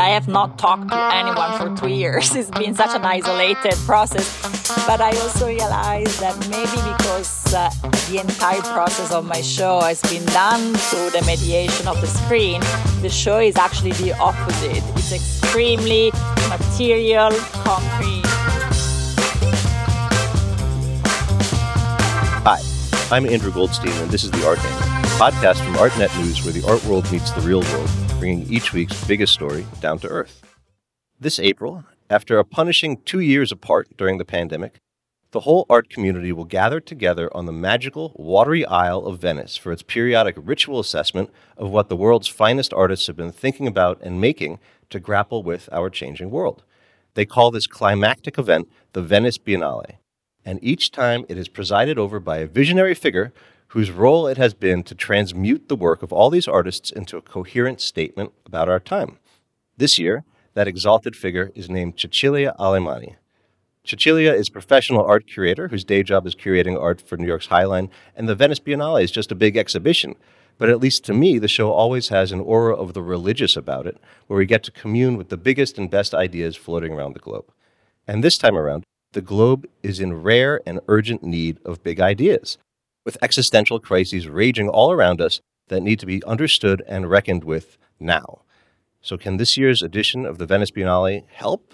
I have not talked to anyone for two years. It's been such an isolated process. But I also realized that maybe because uh, the entire process of my show has been done through the mediation of the screen, the show is actually the opposite. It's extremely material, concrete. Hi, I'm Andrew Goldstein, and this is The Art Angle, podcast from ArtNet News where the art world meets the real world bringing each week's biggest story down to earth. This April, after a punishing two years apart during the pandemic, the whole art community will gather together on the magical, watery Isle of Venice for its periodic ritual assessment of what the world's finest artists have been thinking about and making to grapple with our changing world. They call this climactic event the Venice Biennale, and each time it is presided over by a visionary figure whose role it has been to transmute the work of all these artists into a coherent statement about our time. This year, that exalted figure is named Cecilia Alemani. Cecilia is a professional art curator whose day job is curating art for New York's Highline, and the Venice Biennale is just a big exhibition. But at least to me, the show always has an aura of the religious about it, where we get to commune with the biggest and best ideas floating around the globe. And this time around, the globe is in rare and urgent need of big ideas with existential crises raging all around us that need to be understood and reckoned with now. So, can this year's edition of the Venice Biennale help?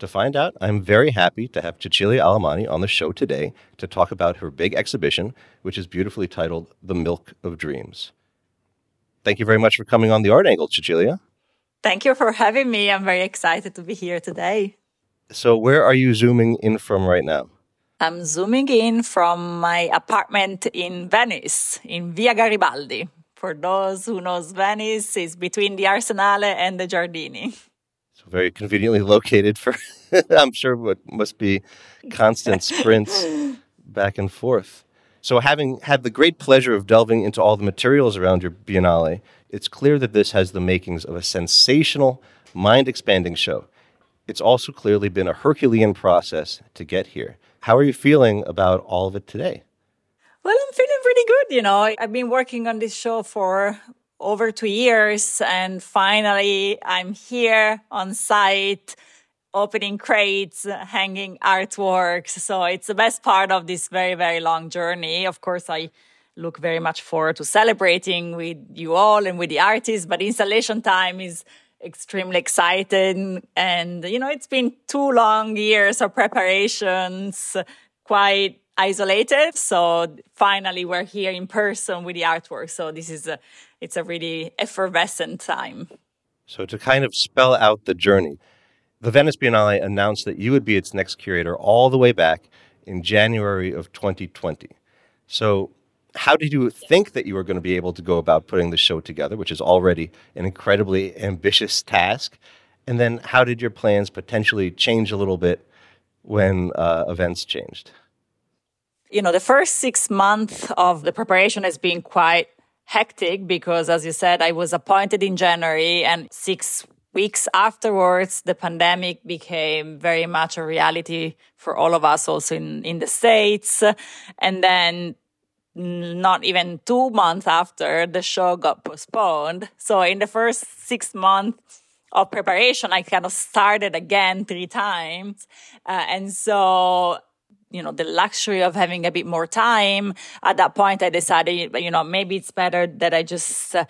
To find out, I'm very happy to have Cecilia Alemani on the show today to talk about her big exhibition, which is beautifully titled The Milk of Dreams. Thank you very much for coming on the Art Angle, Cecilia. Thank you for having me. I'm very excited to be here today. So, where are you zooming in from right now? I'm zooming in from my apartment in Venice, in Via Garibaldi. For those who knows Venice, is between the Arsenale and the Giardini. So very conveniently located for, I'm sure, what must be constant sprints back and forth. So, having had the great pleasure of delving into all the materials around your Biennale, it's clear that this has the makings of a sensational, mind expanding show. It's also clearly been a Herculean process to get here. How are you feeling about all of it today? Well, I'm feeling pretty good. You know, I've been working on this show for over two years, and finally, I'm here on site, opening crates, hanging artworks. So it's the best part of this very, very long journey. Of course, I look very much forward to celebrating with you all and with the artists, but installation time is extremely excited. And, you know, it's been two long years of preparations, quite isolated. So finally we're here in person with the artwork. So this is a, it's a really effervescent time. So to kind of spell out the journey, the Venice Biennale announced that you would be its next curator all the way back in January of 2020. So how did you think that you were going to be able to go about putting the show together, which is already an incredibly ambitious task? And then how did your plans potentially change a little bit when uh, events changed? You know, the first six months of the preparation has been quite hectic because, as you said, I was appointed in January and six weeks afterwards, the pandemic became very much a reality for all of us, also in, in the States. And then not even two months after the show got postponed. So in the first six months of preparation, I kind of started again three times. Uh, and so, you know, the luxury of having a bit more time at that point, I decided, you know, maybe it's better that I just, uh,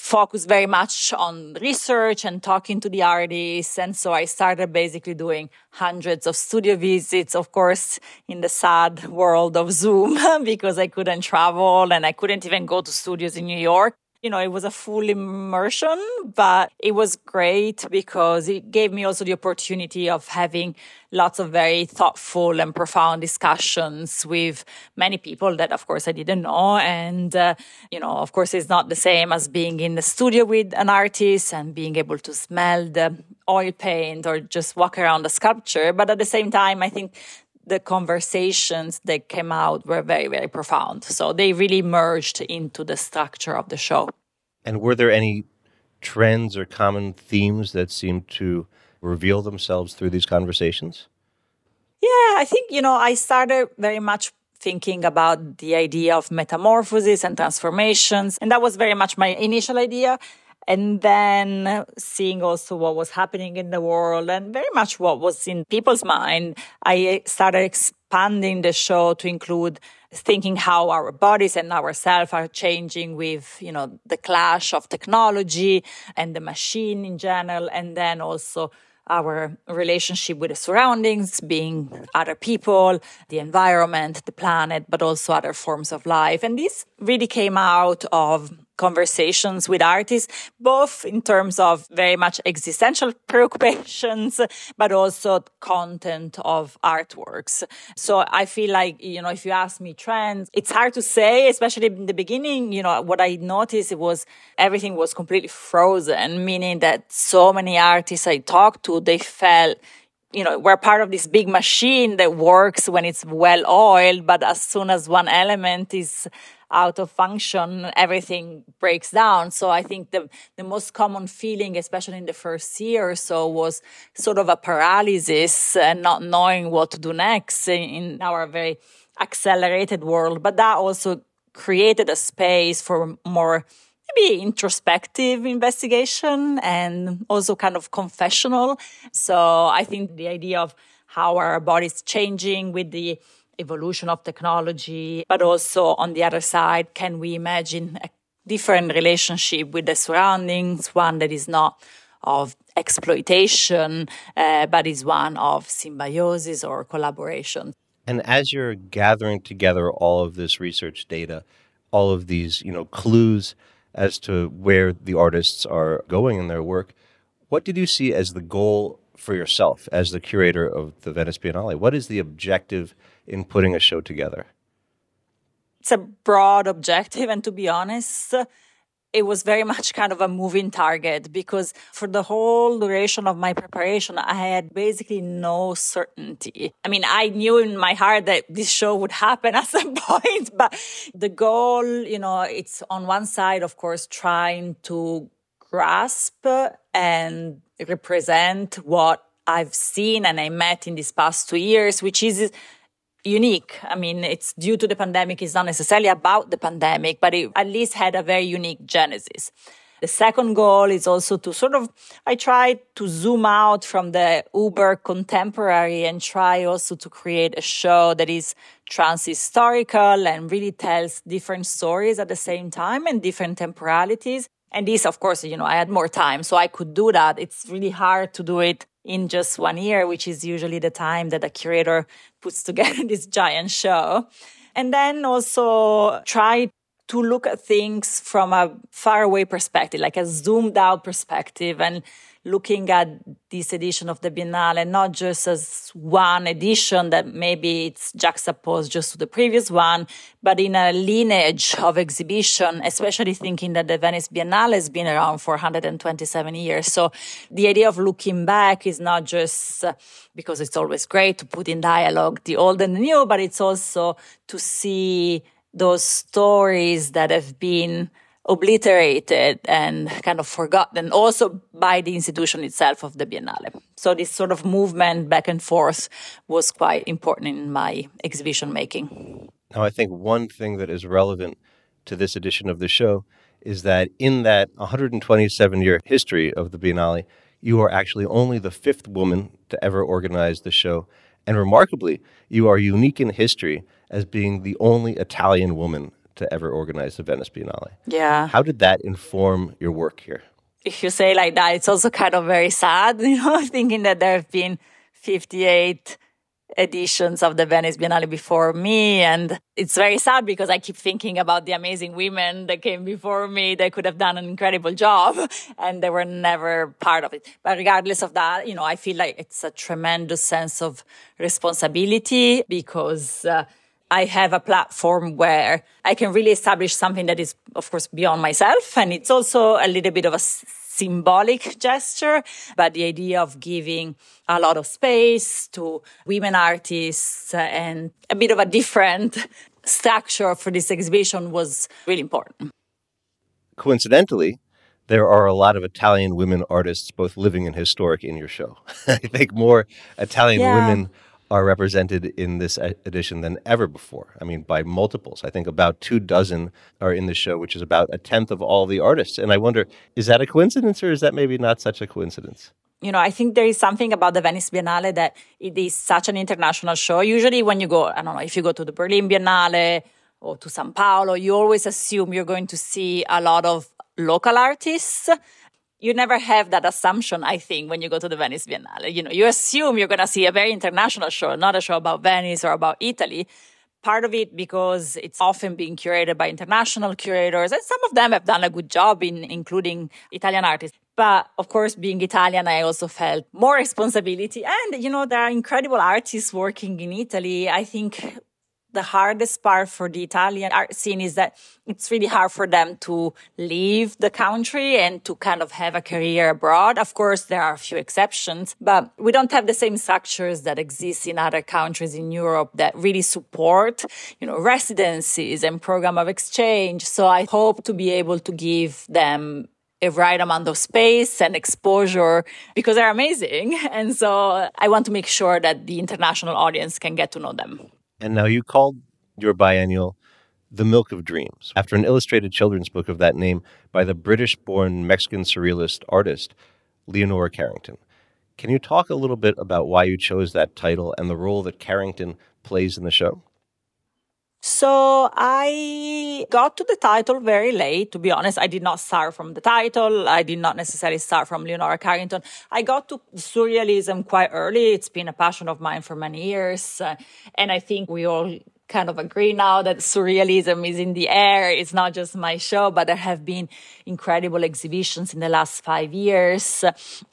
focus very much on research and talking to the artists. And so I started basically doing hundreds of studio visits, of course, in the sad world of Zoom because I couldn't travel and I couldn't even go to studios in New York you know, it was a full immersion, but it was great because it gave me also the opportunity of having lots of very thoughtful and profound discussions with many people that, of course, I didn't know. And, uh, you know, of course, it's not the same as being in the studio with an artist and being able to smell the oil paint or just walk around the sculpture. But at the same time, I think the conversations that came out were very, very profound. So they really merged into the structure of the show. And were there any trends or common themes that seemed to reveal themselves through these conversations? Yeah, I think, you know, I started very much thinking about the idea of metamorphosis and transformations. And that was very much my initial idea. And then seeing also what was happening in the world and very much what was in people's mind, I started expanding the show to include thinking how our bodies and ourselves are changing with, you know, the clash of technology and the machine in general. And then also our relationship with the surroundings, being other people, the environment, the planet, but also other forms of life. And this really came out of conversations with artists, both in terms of very much existential preoccupations, but also content of artworks. So I feel like, you know, if you ask me trends, it's hard to say, especially in the beginning, you know, what I noticed was everything was completely frozen, meaning that so many artists I talked to, they felt you know, we're part of this big machine that works when it's well oiled, but as soon as one element is out of function, everything breaks down. So I think the, the most common feeling, especially in the first year or so, was sort of a paralysis and not knowing what to do next in our very accelerated world. But that also created a space for more maybe introspective investigation and also kind of confessional. So I think the idea of how our bodies changing with the evolution of technology, but also on the other side, can we imagine a different relationship with the surroundings, one that is not of exploitation, uh, but is one of symbiosis or collaboration. And as you're gathering together all of this research data, all of these, you know, clues as to where the artists are going in their work, what did you see as the goal for yourself as the curator of the Venice Biennale? What is the objective in putting a show together? It's a broad objective, and to be honest, it was very much kind of a moving target because for the whole duration of my preparation, I had basically no certainty. I mean, I knew in my heart that this show would happen at some point, but the goal, you know, it's on one side, of course, trying to grasp and represent what I've seen and I met in these past two years, which is unique. I mean, it's due to the pandemic. It's not necessarily about the pandemic, but it at least had a very unique genesis. The second goal is also to sort of, I try to zoom out from the uber contemporary and try also to create a show that is trans-historical and really tells different stories at the same time and different temporalities. And this, of course, you know, I had more time, so I could do that. It's really hard to do it in just one year, which is usually the time that a curator puts together this giant show. And then also try to look at things from a faraway perspective, like a zoomed out perspective and looking at this edition of the Biennale not just as one edition that maybe it's juxtaposed just to the previous one, but in a lineage of exhibition, especially thinking that the Venice Biennale has been around for 127 years. So the idea of looking back is not just uh, because it's always great to put in dialogue the old and the new, but it's also to see those stories that have been obliterated and kind of forgotten also by the institution itself of the Biennale. So this sort of movement back and forth was quite important in my exhibition making. Now, I think one thing that is relevant to this edition of the show is that in that 127 year history of the Biennale, you are actually only the fifth woman to ever organize the show. And remarkably, you are unique in history as being the only Italian woman to ever organize the Venice Biennale. Yeah. How did that inform your work here? If you say like that, it's also kind of very sad, you know, thinking that there have been 58 editions of the Venice Biennale before me. And it's very sad because I keep thinking about the amazing women that came before me that could have done an incredible job and they were never part of it. But regardless of that, you know, I feel like it's a tremendous sense of responsibility because uh, I have a platform where I can really establish something that is, of course, beyond myself. And it's also a little bit of a symbolic gesture, but the idea of giving a lot of space to women artists and a bit of a different structure for this exhibition was really important. Coincidentally, there are a lot of Italian women artists, both living and historic, in your show. I think more Italian yeah. women are represented in this edition than ever before. I mean, by multiples. I think about two dozen are in the show, which is about a tenth of all the artists. And I wonder, is that a coincidence or is that maybe not such a coincidence? you know, I think there is something about the Venice Biennale that it is such an international show. Usually, when you go, I don't know, if you go to the Berlin Biennale or to Sao Paulo, you always assume you're going to see a lot of local artists. You never have that assumption, I think, when you go to the Venice Biennale. You know, you assume you're going to see a very international show, not a show about Venice or about Italy. Part of it because it's often being curated by international curators, and some of them have done a good job in including Italian artists. But of course, being Italian, I also felt more responsibility. And, you know, there are incredible artists working in Italy. I think the hardest part for the Italian art scene is that it's really hard for them to leave the country and to kind of have a career abroad. Of course, there are a few exceptions, but we don't have the same structures that exist in other countries in Europe that really support, you know, residencies and program of exchange. So I hope to be able to give them a right amount of space and exposure because they're amazing. And so I want to make sure that the international audience can get to know them. And now you called your biennial The Milk of Dreams, after an illustrated children's book of that name by the British born Mexican surrealist artist Leonora Carrington. Can you talk a little bit about why you chose that title and the role that Carrington plays in the show? So I got to the title very late, to be honest. I did not start from the title. I did not necessarily start from Leonora Carrington. I got to surrealism quite early. It's been a passion of mine for many years. Uh, and I think we all kind of agree now that surrealism is in the air. It's not just my show, but there have been incredible exhibitions in the last five years,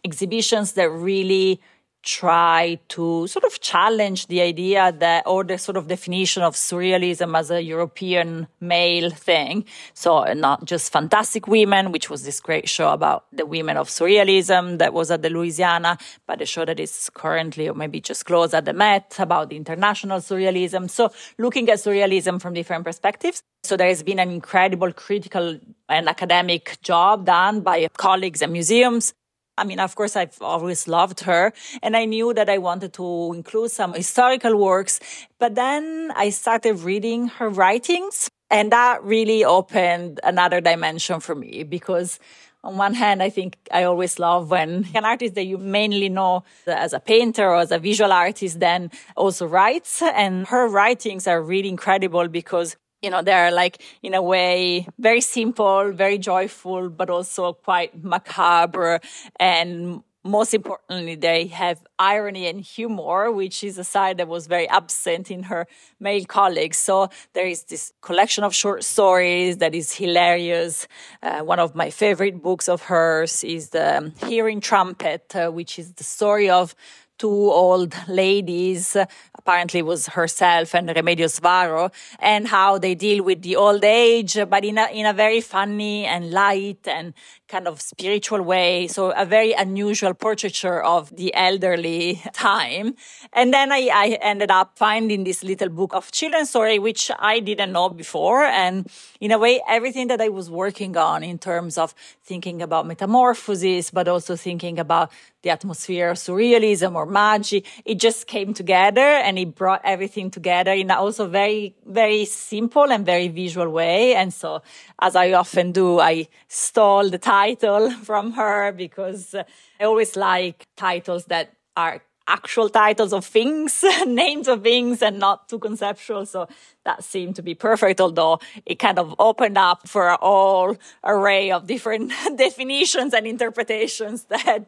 exhibitions that really try to sort of challenge the idea that, or the sort of definition of surrealism as a European male thing. So not just fantastic women, which was this great show about the women of surrealism that was at the Louisiana, but a show that is currently or maybe just closed at the Met about the international surrealism. So looking at surrealism from different perspectives. So there has been an incredible critical and academic job done by colleagues and museums I mean, of course, I've always loved her and I knew that I wanted to include some historical works. But then I started reading her writings and that really opened another dimension for me because on one hand, I think I always love when an artist that you mainly know as a painter or as a visual artist then also writes. And her writings are really incredible because you know, they're like, in a way, very simple, very joyful, but also quite macabre. And most importantly, they have irony and humor, which is a side that was very absent in her male colleagues. So there is this collection of short stories that is hilarious. Uh, one of my favorite books of hers is the Hearing Trumpet, uh, which is the story of two old ladies, apparently was herself and Remedios Varo, and how they deal with the old age, but in a, in a very funny and light and kind of spiritual way. So a very unusual portraiture of the elderly time. And then I, I ended up finding this little book of children's story, which I didn't know before. And in a way, everything that I was working on in terms of thinking about metamorphosis, but also thinking about the atmosphere of surrealism or magic, it just came together and it brought everything together in also very, very simple and very visual way. And so, as I often do, I stole the title from her because uh, I always like titles that are actual titles of things, names of things, and not too conceptual. So that seemed to be perfect, although it kind of opened up for a whole array of different definitions and interpretations that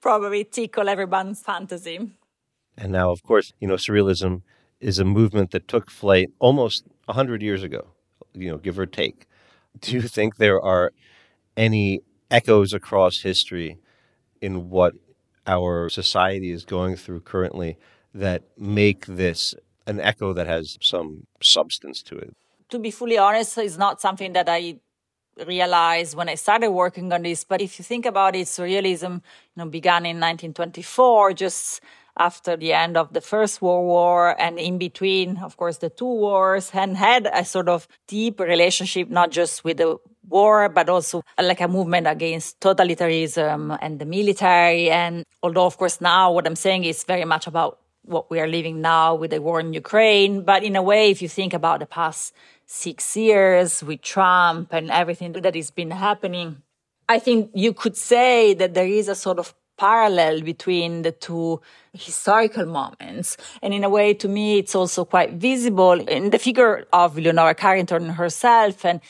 probably tickle everyone's fantasy. And now, of course, you know, surrealism is a movement that took flight almost 100 years ago, you know, give or take. Do you think there are any echoes across history in what our society is going through currently that make this an echo that has some substance to it? To be fully honest, it's not something that I realized when I started working on this. But if you think about it, surrealism, you know, began in 1924, just after the end of the First World War and in between, of course, the two wars and had a sort of deep relationship, not just with the war, but also uh, like a movement against totalitarianism and the military. And although, of course, now what I'm saying is very much about what we are living now with the war in Ukraine. But in a way, if you think about the past six years with Trump and everything that has been happening, I think you could say that there is a sort of parallel between the two historical moments. And in a way, to me, it's also quite visible in the figure of Leonora Carrington herself. And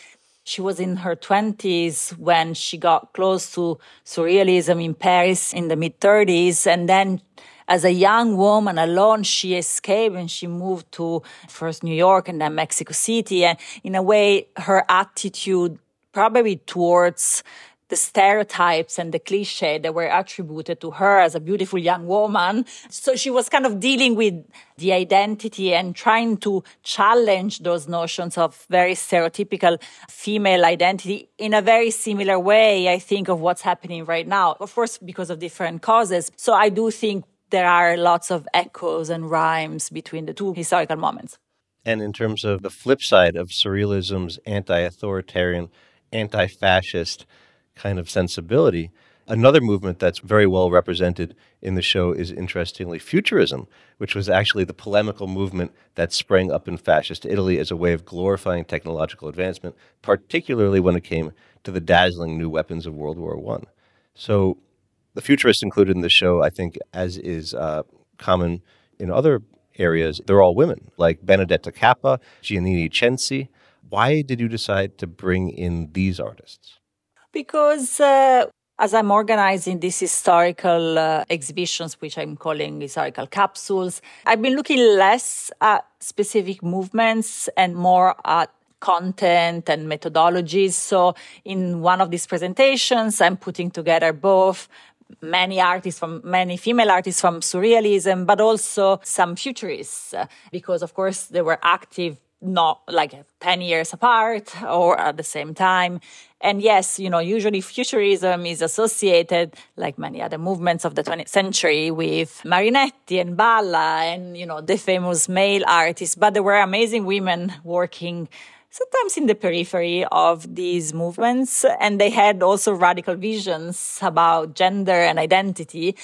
she was in her 20s when she got close to surrealism in Paris in the mid 30s. And then as a young woman alone, she escaped and she moved to first New York and then Mexico City. And in a way, her attitude probably towards the stereotypes and the cliche that were attributed to her as a beautiful young woman. So she was kind of dealing with the identity and trying to challenge those notions of very stereotypical female identity in a very similar way, I think, of what's happening right now. Of course, because of different causes. So I do think there are lots of echoes and rhymes between the two historical moments. And in terms of the flip side of surrealism's anti authoritarian, anti fascist, kind of sensibility. Another movement that's very well represented in the show is, interestingly, Futurism, which was actually the polemical movement that sprang up in fascist Italy as a way of glorifying technological advancement, particularly when it came to the dazzling new weapons of World War I. So, the futurists included in the show, I think, as is uh, common in other areas, they're all women, like Benedetta Cappa, Giannina Censi. Why did you decide to bring in these artists? Because uh, as I'm organizing these historical uh, exhibitions, which I'm calling historical capsules, I've been looking less at specific movements and more at content and methodologies. So in one of these presentations, I'm putting together both many artists from many female artists from surrealism, but also some futurists, uh, because of course they were active not like 10 years apart or at the same time. And yes, you know, usually futurism is associated, like many other movements of the 20th century, with Marinetti and Balla and, you know, the famous male artists. But there were amazing women working sometimes in the periphery of these movements. And they had also radical visions about gender and identity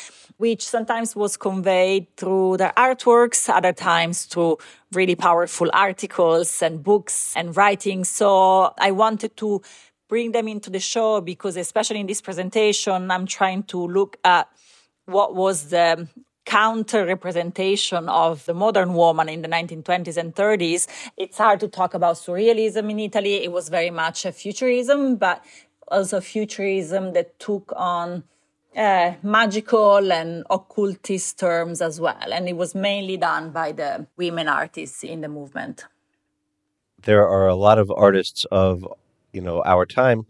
which sometimes was conveyed through their artworks, other times through really powerful articles and books and writings. So I wanted to bring them into the show because, especially in this presentation, I'm trying to look at what was the counter representation of the modern woman in the 1920s and 30s. It's hard to talk about surrealism in Italy. It was very much a futurism, but also futurism that took on uh, magical and occultist terms as well. And it was mainly done by the women artists in the movement. There are a lot of artists of, you know, our time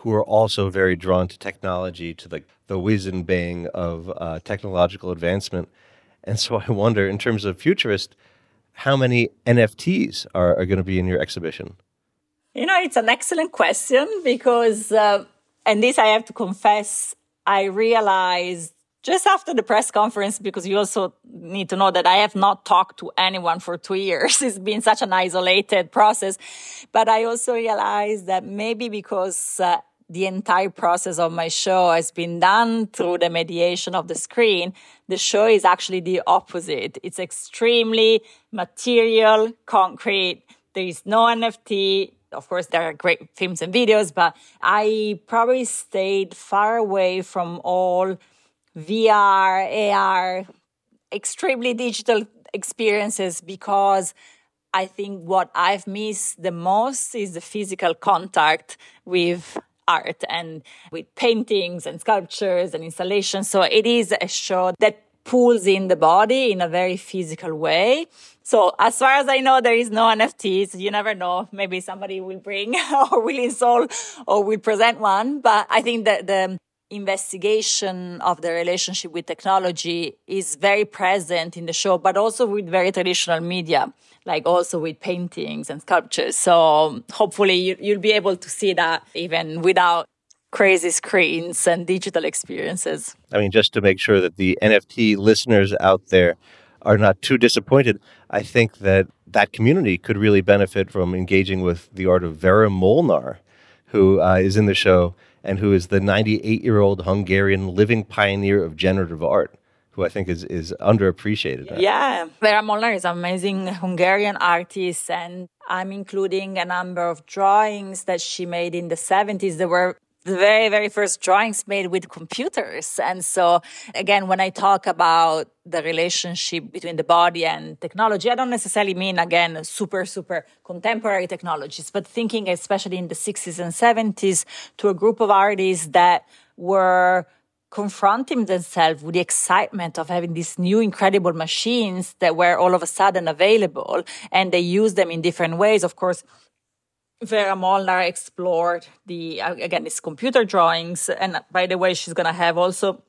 who are also very drawn to technology, to the, the whiz and bang of uh, technological advancement. And so I wonder, in terms of futurist, how many NFTs are, are going to be in your exhibition? You know, it's an excellent question because, uh, and this I have to confess, I realized just after the press conference, because you also need to know that I have not talked to anyone for two years. It's been such an isolated process. But I also realized that maybe because uh, the entire process of my show has been done through the mediation of the screen, the show is actually the opposite. It's extremely material, concrete. There is no NFT of course, there are great films and videos, but I probably stayed far away from all VR, AR, extremely digital experiences because I think what I've missed the most is the physical contact with art and with paintings and sculptures and installations. So it is a show that pulls in the body in a very physical way. So as far as I know, there is no NFTs. You never know. Maybe somebody will bring or will install or will present one. But I think that the investigation of the relationship with technology is very present in the show, but also with very traditional media, like also with paintings and sculptures. So hopefully you, you'll be able to see that even without crazy screens and digital experiences. I mean, just to make sure that the NFT listeners out there are not too disappointed, I think that that community could really benefit from engaging with the art of Vera Molnar, who uh, is in the show and who is the 98 year old Hungarian living pioneer of generative art, who I think is, is underappreciated. Yeah, Vera Molnar is an amazing Hungarian artist, and I'm including a number of drawings that she made in the 70s. There were the very, very first drawings made with computers. And so, again, when I talk about the relationship between the body and technology, I don't necessarily mean, again, super, super contemporary technologies, but thinking especially in the 60s and 70s to a group of artists that were confronting themselves with the excitement of having these new incredible machines that were all of a sudden available and they use them in different ways. Of course, Vera Molnar explored the, uh, again, these computer drawings. And by the way, she's going to have also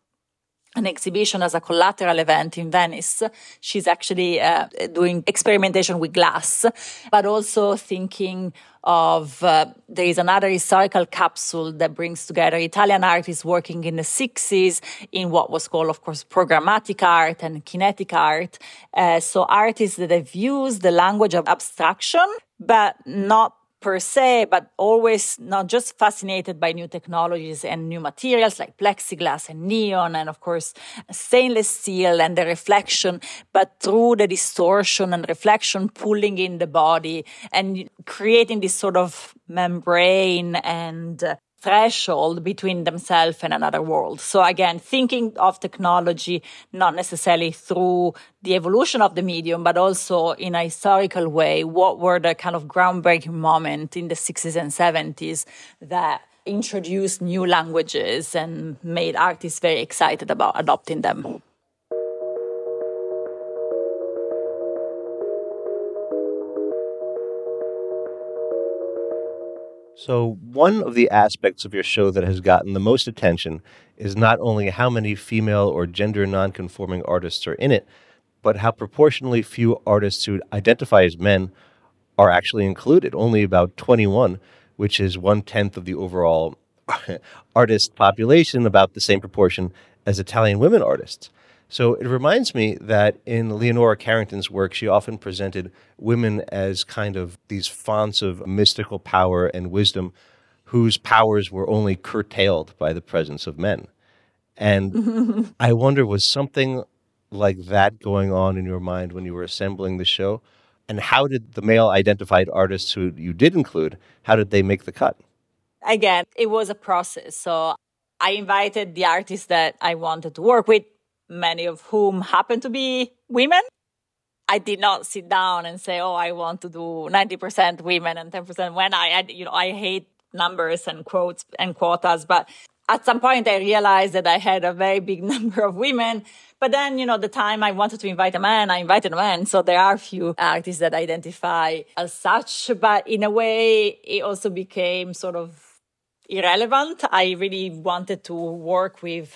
an exhibition as a collateral event in Venice. She's actually uh, doing experimentation with glass, but also thinking of uh, there is another historical capsule that brings together Italian artists working in the 60s in what was called, of course, programmatic art and kinetic art. Uh, so artists that have used the language of abstraction, but not per se, but always not just fascinated by new technologies and new materials like plexiglass and neon and of course stainless steel and the reflection, but through the distortion and reflection pulling in the body and creating this sort of membrane and uh, threshold between themselves and another world. So again, thinking of technology not necessarily through the evolution of the medium, but also in a historical way. What were the kind of groundbreaking moment in the 60s and 70s that introduced new languages and made artists very excited about adopting them? So, one of the aspects of your show that has gotten the most attention is not only how many female or gender nonconforming artists are in it, but how proportionally few artists who identify as men are actually included. Only about 21, which is one tenth of the overall artist population, about the same proportion as Italian women artists. So it reminds me that in Leonora Carrington's work, she often presented women as kind of these fonts of mystical power and wisdom whose powers were only curtailed by the presence of men. And I wonder, was something like that going on in your mind when you were assembling the show? And how did the male identified artists who you did include, how did they make the cut? Again, it was a process. So I invited the artists that I wanted to work with many of whom happen to be women. I did not sit down and say, "Oh, I want to do 90% women and 10% men." I, you know, I hate numbers and quotes and quotas, but at some point I realized that I had a very big number of women. But then, you know, the time I wanted to invite a man, I invited a man. So there are few artists that identify as such, but in a way, it also became sort of irrelevant. I really wanted to work with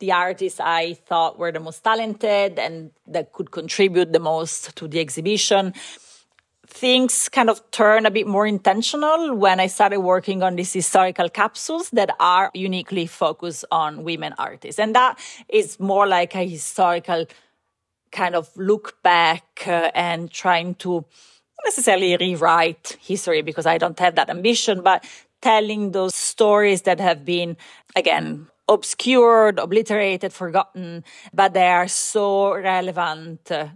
the artists I thought were the most talented and that could contribute the most to the exhibition. Things kind of turned a bit more intentional when I started working on these historical capsules that are uniquely focused on women artists. And that is more like a historical kind of look back uh, and trying to necessarily rewrite history because I don't have that ambition, but telling those stories that have been, again, obscured, obliterated, forgotten, but they are so relevant. Uh,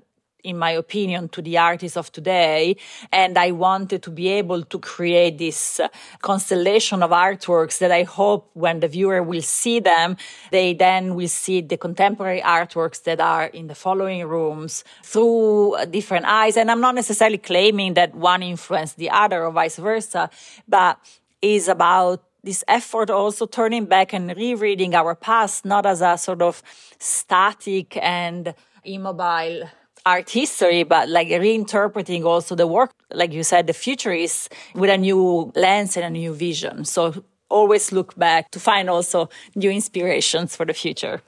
in my opinion, to the artists of today. And I wanted to be able to create this constellation of artworks that I hope when the viewer will see them, they then will see the contemporary artworks that are in the following rooms through different eyes. And I'm not necessarily claiming that one influenced the other or vice versa, but is about this effort also turning back and rereading our past, not as a sort of static and immobile art history, but like reinterpreting also the work, like you said, the futurists with a new lens and a new vision. So always look back to find also new inspirations for the future.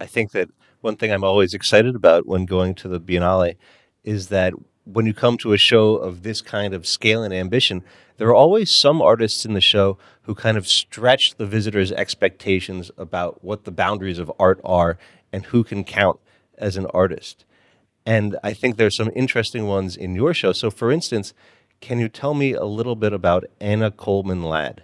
I think that one thing I'm always excited about when going to the Biennale is that when you come to a show of this kind of scale and ambition, there are always some artists in the show who kind of stretch the visitor's expectations about what the boundaries of art are and who can count as an artist. And I think there's some interesting ones in your show. So, for instance, can you tell me a little bit about Anna Coleman Ladd?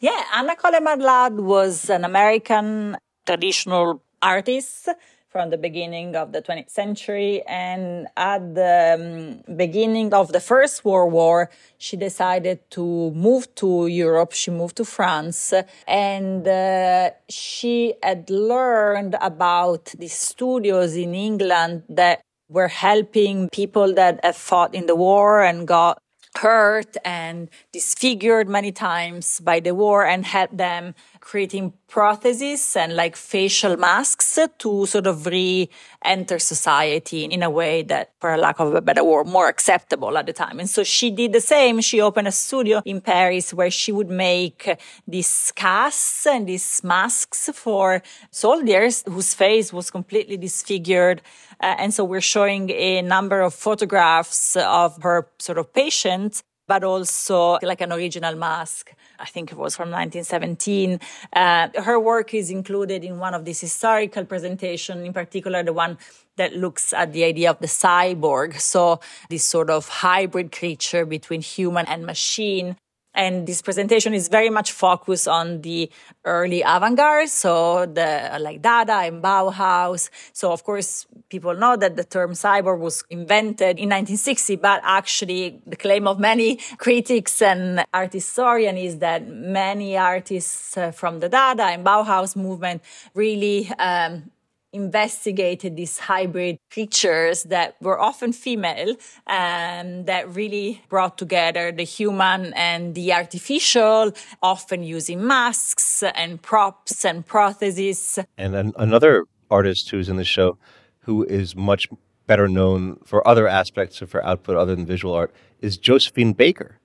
Yeah, Anna Coleman Ladd was an American traditional artists from the beginning of the 20th century. And at the um, beginning of the First World War, she decided to move to Europe. She moved to France and uh, she had learned about the studios in England that were helping people that have fought in the war and got hurt and disfigured many times by the war and help them creating prostheses and like facial masks to sort of re-enter society in a way that, for lack of a better word, more acceptable at the time. And so she did the same. She opened a studio in Paris where she would make these casts and these masks for soldiers whose face was completely disfigured. Uh, and so we're showing a number of photographs of her sort of patients but also like an original mask. I think it was from 1917. Uh, her work is included in one of these historical presentations, in particular the one that looks at the idea of the cyborg. So this sort of hybrid creature between human and machine and this presentation is very much focused on the early avant-garde, so the like Dada and Bauhaus. So of course, people know that the term cyborg was invented in 1960, but actually the claim of many critics and art historians is that many artists uh, from the Dada and Bauhaus movement really um, investigated these hybrid creatures that were often female and that really brought together the human and the artificial, often using masks and props and prostheses. And an- another artist who's in the show who is much better known for other aspects of her output other than visual art is Josephine Baker.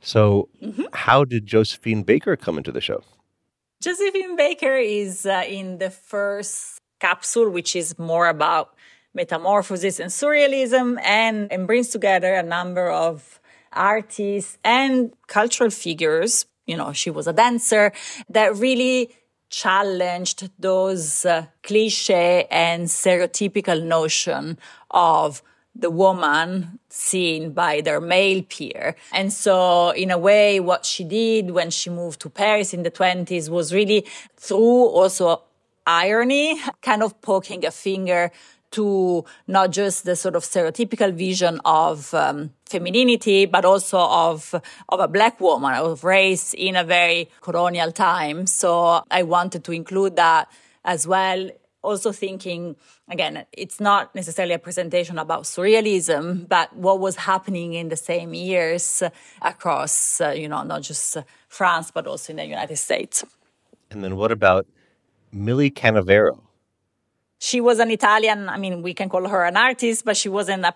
So, mm-hmm. how did Josephine Baker come into the show? Josephine Baker is uh, in the first capsule, which is more about metamorphosis and surrealism and, and brings together a number of artists and cultural figures. You know, she was a dancer that really challenged those uh, cliche and stereotypical notion of the woman seen by their male peer. And so in a way, what she did when she moved to Paris in the 20s was really through also irony, kind of poking a finger to not just the sort of stereotypical vision of um, femininity, but also of of a black woman, of race in a very colonial time. So I wanted to include that as well. Also thinking again, it's not necessarily a presentation about surrealism, but what was happening in the same years across, uh, you know, not just France, but also in the United States. And then what about Millie Canavero. She was an Italian, I mean, we can call her an artist, but she wasn't a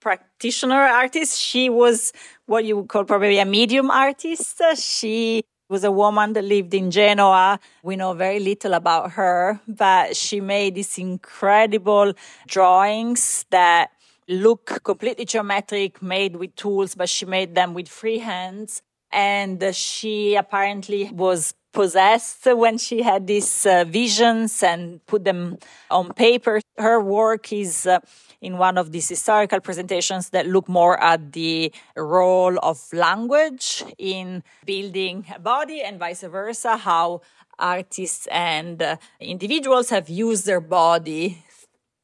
practitioner artist. She was what you would call probably a medium artist. She was a woman that lived in Genoa. We know very little about her, but she made these incredible drawings that look completely geometric, made with tools, but she made them with free hands. And she apparently was possessed when she had these uh, visions and put them on paper. Her work is uh, in one of these historical presentations that look more at the role of language in building a body and vice versa, how artists and uh, individuals have used their body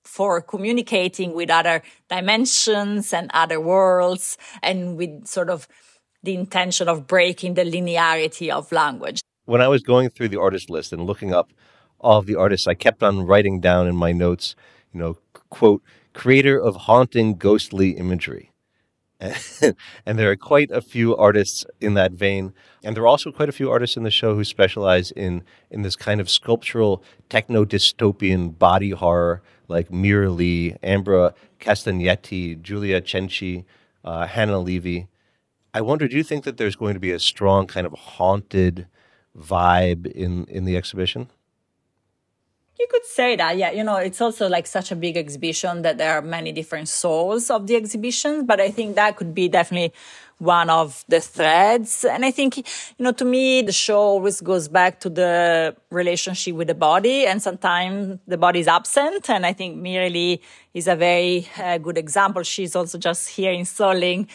for communicating with other dimensions and other worlds and with sort of the intention of breaking the linearity of language when I was going through the artist list and looking up all of the artists, I kept on writing down in my notes, you know, quote, creator of haunting ghostly imagery. And, there are quite a few artists in that vein. And there are also quite a few artists in the show who specialize in, in this kind of sculptural techno dystopian body horror, like Mire Lee, Ambra Castagnetti, Giulia Cenci, uh, Hannah Levy. I wonder, do you think that there's going to be a strong kind of haunted vibe in in the exhibition? You could say that, yeah. You know, it's also like such a big exhibition that there are many different souls of the exhibition, but I think that could be definitely one of the threads. And I think, you know, to me, the show always goes back to the relationship with the body, and sometimes the body is absent. And I think Mire Lee is a very uh, good example. She's also just here installing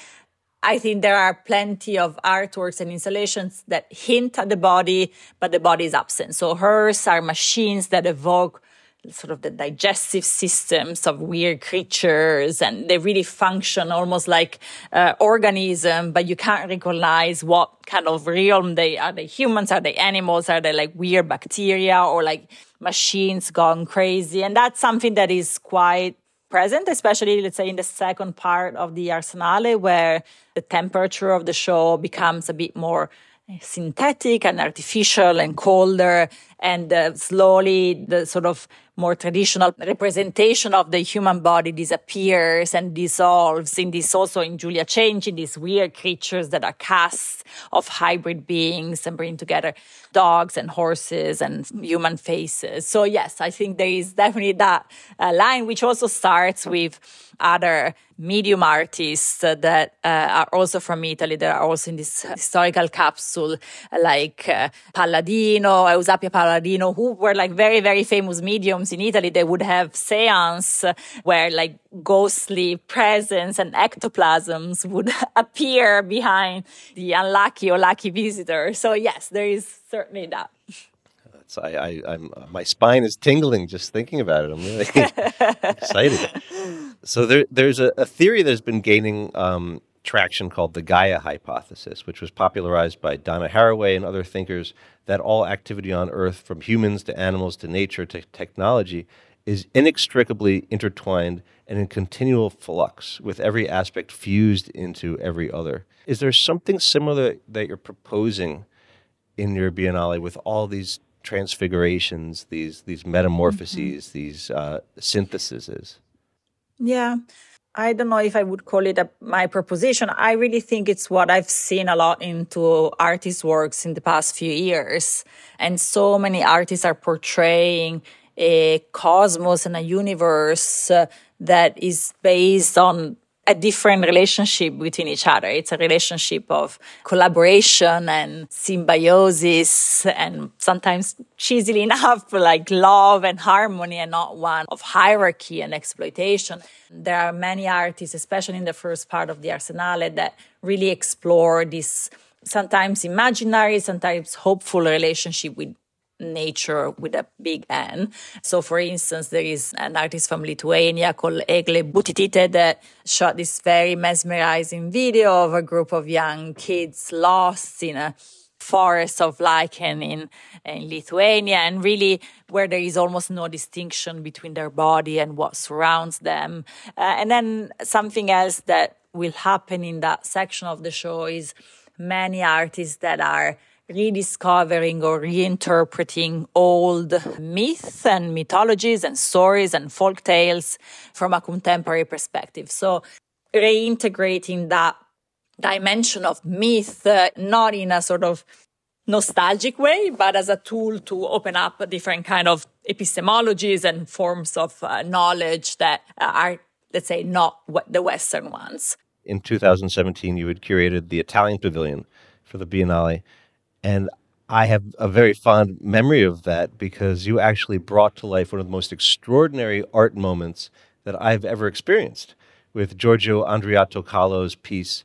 I think there are plenty of artworks and installations that hint at the body, but the body is absent. So hers are machines that evoke sort of the digestive systems of weird creatures and they really function almost like uh, organism but you can't recognize what kind of realm they are they humans are they animals are they like weird bacteria or like machines gone crazy and that's something that is quite present especially let's say in the second part of the arsenale where the temperature of the show becomes a bit more eh, synthetic and artificial and colder and uh, slowly the sort of more traditional representation of the human body disappears and dissolves in this also in Julia Change in these weird creatures that are casts of hybrid beings and bring together dogs and horses and human faces. So yes, I think there is definitely that uh, line, which also starts with other medium artists that uh, are also from Italy that are also in this historical capsule, like uh, Palladino, Eusapia Palladino, who were like very, very famous mediums in Italy. They would have seance where like ghostly presence and ectoplasms would appear behind the unlucky or lucky visitor. So yes, there is certainly that. I, I, am my spine is tingling just thinking about it. I'm really excited. So there, there's a, a, theory that's been gaining um, traction called the Gaia hypothesis, which was popularized by Donna Haraway and other thinkers. That all activity on Earth, from humans to animals to nature to technology, is inextricably intertwined and in continual flux, with every aspect fused into every other. Is there something similar that you're proposing in your Biennale with all these transfigurations, these these metamorphoses, mm-hmm. these uh, syntheses. Yeah. I don't know if I would call it a, my proposition. I really think it's what I've seen a lot into artists' works in the past few years. And so many artists are portraying a cosmos and a universe uh, that is based on a different relationship between each other. It's a relationship of collaboration and symbiosis and sometimes cheesily enough, like love and harmony and not one of hierarchy and exploitation. There are many artists, especially in the first part of the Arsenale, that really explore this sometimes imaginary, sometimes hopeful relationship with nature with a big N. So, for instance, there is an artist from Lithuania called Egle Budvytytė that shot this very mesmerizing video of a group of young kids lost in a forest of lichen in, in Lithuania and really where there is almost no distinction between their body and what surrounds them. Uh, and then something else that will happen in that section of the show is many artists that are rediscovering or reinterpreting old myths and mythologies and stories and folk tales from a contemporary perspective. So reintegrating that dimension of myth, uh, not in a sort of nostalgic way, but as a tool to open up different kind of epistemologies and forms of uh, knowledge that are, let's say, not the Western ones. In 2017, you had curated the Italian Pavilion for the Biennale. And I have a very fond memory of that because you actually brought to life one of the most extraordinary art moments that I've ever experienced with Giorgio Andreotta Calò's piece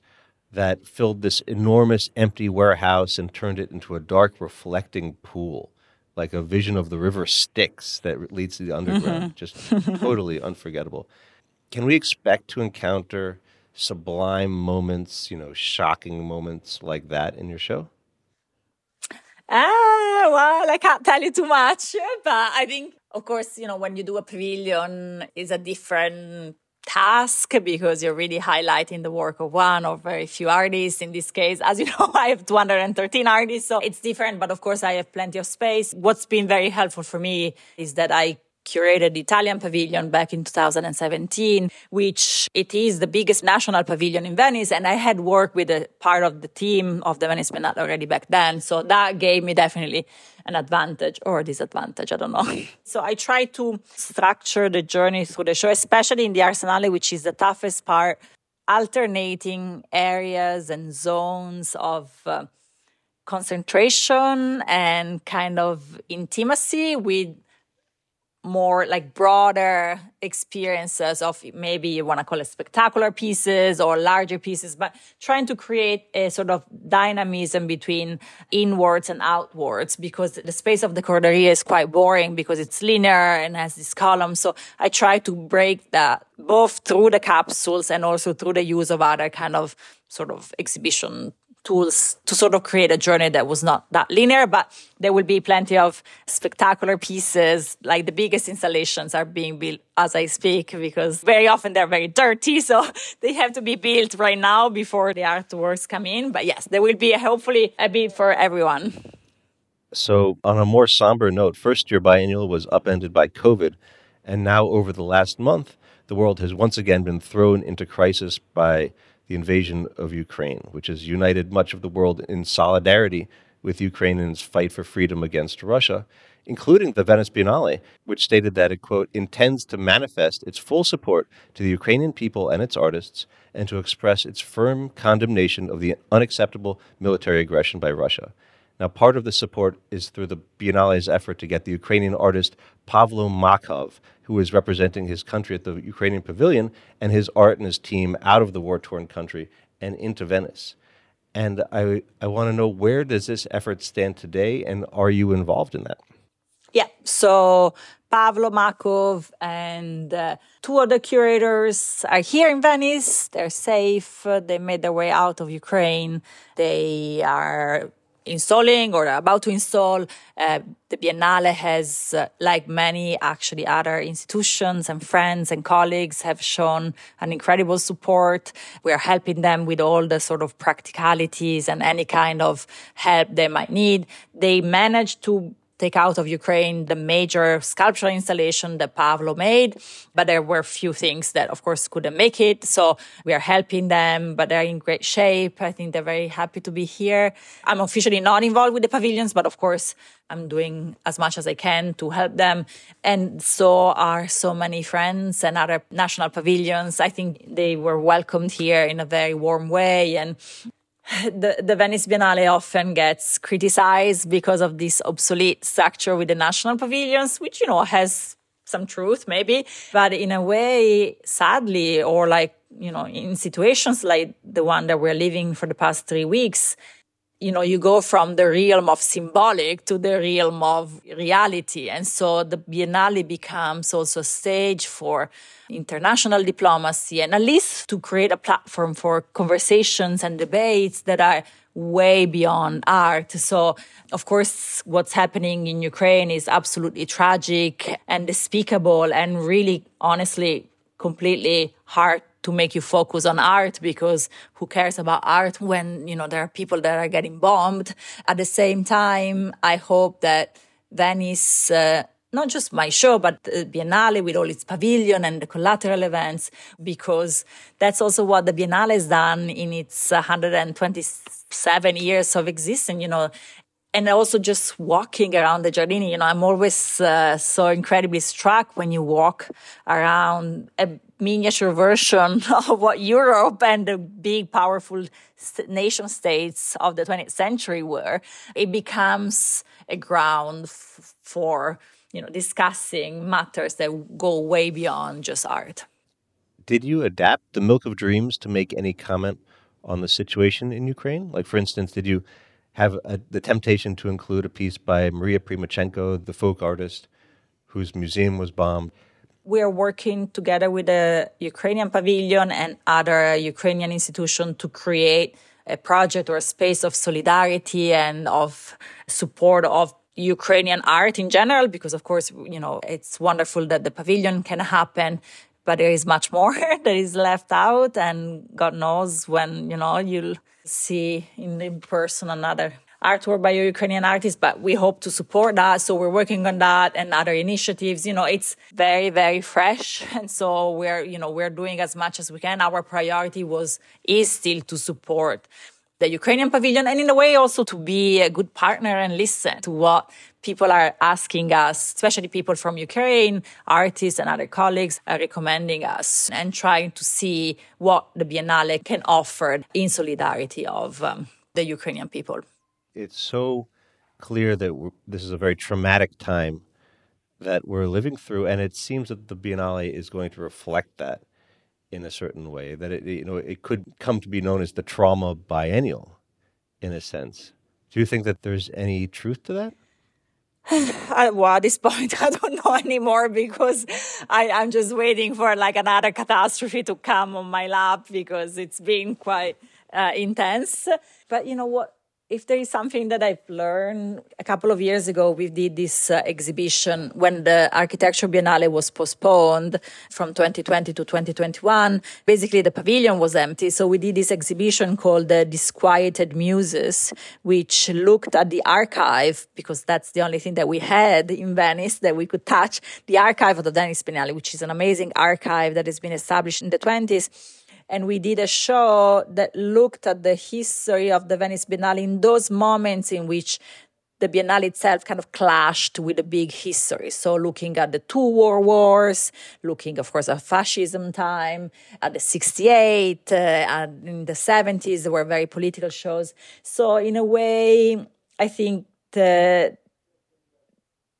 that filled this enormous empty warehouse and turned it into a dark reflecting pool, like a vision of the river Styx that leads to the underground. Mm-hmm. Just totally unforgettable. Can we expect to encounter sublime moments, you know, shocking moments like that in your show? Ah, well, I can't tell you too much, but I think, of course, you know, when you do a pavilion, is a different task because you're really highlighting the work of one or very few artists. In this case, as you know, I have 213 artists, so it's different, but of course I have plenty of space. What's been very helpful for me is that I curated the Italian pavilion back in 2017, which it is the biggest national pavilion in Venice. And I had worked with a part of the team of the Venice Biennale already back then. So that gave me definitely an advantage or disadvantage. I don't know. so I try to structure the journey through the show, especially in the Arsenale, which is the toughest part, alternating areas and zones of uh, concentration and kind of intimacy with more like broader experiences of maybe you want to call it spectacular pieces or larger pieces, but trying to create a sort of dynamism between inwards and outwards because the space of the Corderie is quite boring because it's linear and has these columns. So I try to break that both through the capsules and also through the use of other kind of sort of exhibition tools to sort of create a journey that was not that linear, but there will be plenty of spectacular pieces. Like the biggest installations are being built as I speak because very often they're very dirty. So they have to be built right now before the artworks come in. But yes, there will be hopefully a bit for everyone. So, on a more somber note, first year biennial was upended by COVID. And now, over the last month, the world has once again been thrown into crisis by the invasion of Ukraine, which has united much of the world in solidarity with Ukraine in its fight for freedom against Russia, including the Venice Biennale, which stated that it, quote, intends to manifest its full support to the Ukrainian people and its artists and to express its firm condemnation of the unacceptable military aggression by Russia. Now, part of the support is through the Biennale's effort to get the Ukrainian artist Pavlo Makov, who is representing his country at the Ukrainian pavilion, and his art and his team out of the war torn country and into Venice. And I, I want to know where does this effort stand today, and are you involved in that? Yeah, so Pavlo Makov and uh, two other curators are here in Venice. They're safe. They made their way out of Ukraine. They are installing or about to install. Uh, the Biennale has, uh, like many actually other institutions and friends and colleagues, have shown an incredible support. We are helping them with all the sort of practicalities and any kind of help they might need. They managed to take out of Ukraine the major sculptural installation that Pavlo made, but there were a few things that, of course, couldn't make it. So we are helping them, but they're in great shape. I think they're very happy to be here. I'm officially not involved with the pavilions, but of course, I'm doing as much as I can to help them. And so are so many friends and other national pavilions. I think they were welcomed here in a very warm way. And the, the Venice Biennale often gets criticized because of this obsolete structure with the national pavilions, which, you know, has some truth maybe. But in a way, sadly, or like, you know, in situations like the one that we're living for the past three weeks, you know, you go from the realm of symbolic to the realm of reality. And so the Biennale becomes also a stage for international diplomacy and at least to create a platform for conversations and debates that are way beyond art. So, of course, what's happening in Ukraine is absolutely tragic and despicable and really, honestly, completely hard to make you focus on art because who cares about art when, you know, there are people that are getting bombed. At the same time, I hope that Venice, uh, not just my show, but the Biennale with all its pavilion and the collateral events, because that's also what the Biennale has done in its 127 years of existence. You know, and also just walking around the Giardini, you know, I'm always uh, so incredibly struck when you walk around a miniature version of what Europe and the big, powerful nation states of the 20th century were. It becomes a ground for, you know, discussing matters that go way beyond just art. Did you adapt the Milk of Dreams to make any comment on the situation in Ukraine? Like, for instance, did you have a, the temptation to include a piece by Maria Primachenko, the folk artist whose museum was bombed. We are working together with the Ukrainian Pavilion and other Ukrainian institutions to create a project or a space of solidarity and of support of Ukrainian art in general, because of course, you know, it's wonderful that the pavilion can happen, but there is much more that is left out. And God knows when, you know, you'll see in person another artwork by Ukrainian artist, but we hope to support that. So we're working on that and other initiatives. You know, it's very, very fresh. And so we're, you know, we're doing as much as we can. Our priority was, is still to support the Ukrainian pavilion and in a way also to be a good partner and listen to what people are asking us, especially people from Ukraine, artists and other colleagues are recommending us and trying to see what the Biennale can offer in solidarity of um, the Ukrainian people. It's so clear that this is a very traumatic time that we're living through, and it seems that the Biennale is going to reflect that in a certain way. That it, you know, it could come to be known as the trauma biennial, in a sense. Do you think that there's any truth to that? Well, at this point, I don't know anymore because I, I'm just waiting for like another catastrophe to come on my lap because it's been quite uh, intense. But you know what? If there is something that I've learned a couple of years ago, we did this uh, exhibition when the Architecture Biennale was postponed from 2020 to 2021. Basically, the pavilion was empty. So we did this exhibition called the Disquieted Muses, which looked at the archive because that's the only thing that we had in Venice that we could touch the archive of the Venice Biennale, which is an amazing archive that has been established in the 20s and we did a show that looked at the history of the Venice Biennale in those moments in which the Biennale itself kind of clashed with a big history. So looking at the two world wars, looking, of course, at fascism time, at the 68, uh, and in the 70s, there were very political shows. So in a way, I think the,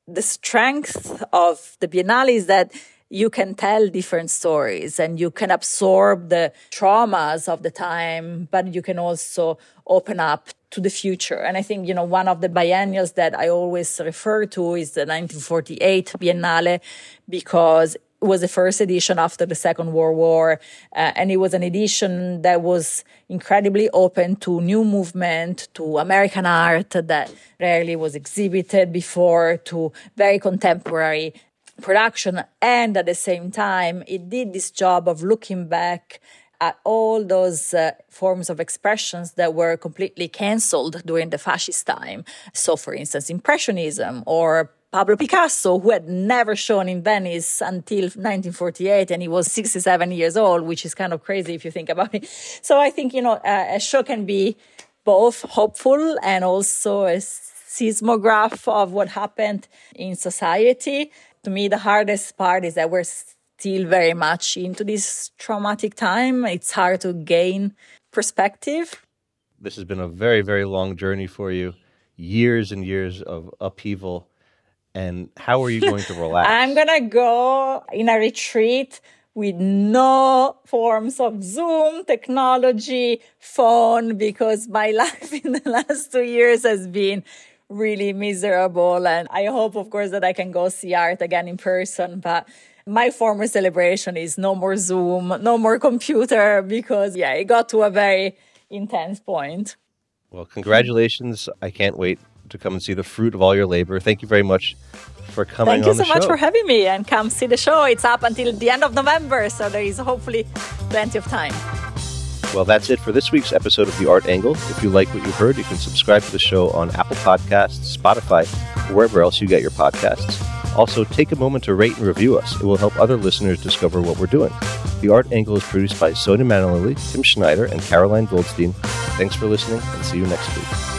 the strength of the Biennale is that you can tell different stories and you can absorb the traumas of the time, but you can also open up to the future. And I think, you know, one of the biennials that I always refer to is the 1948 Biennale because it was the first edition after the Second World War. Uh, and it was an edition that was incredibly open to new movement, to American art that rarely was exhibited before, to very contemporary production and at the same time it did this job of looking back at all those uh, forms of expressions that were completely cancelled during the fascist time so for instance impressionism or Pablo Picasso, who had never shown in Venice until 1948, and he was 67 years old, which is kind of crazy if you think about it. So I think, you know, uh, a show can be both hopeful and also a seismograph of what happened in society to me, the hardest part is that we're still very much into this traumatic time. It's hard to gain perspective. This has been a very, very long journey for you, years and years of upheaval. And how are you going to relax? I'm going to go in a retreat with no forms of Zoom technology, phone, because my life in the last two years has been really miserable. And I hope, of course, that I can go see art again in person. But my former celebration is no more Zoom, no more computer, because, yeah, it got to a very intense point. Well, congratulations. I can't wait to come and see the fruit of all your labor. Thank you very much for coming Thank you so much show. for having me and come see the show. It's up until the end of November, so there is hopefully plenty of time. Well, that's it for this week's episode of The Art Angle. If you like what you heard, you can subscribe to the show on Apple Podcasts, Spotify, wherever else you get your podcasts. Also, take a moment to rate and review us. It will help other listeners discover what we're doing. The Art Angle is produced by Sonia Manalili, Tim Schneider, and Caroline Goldstein. Thanks for listening, and see you next week.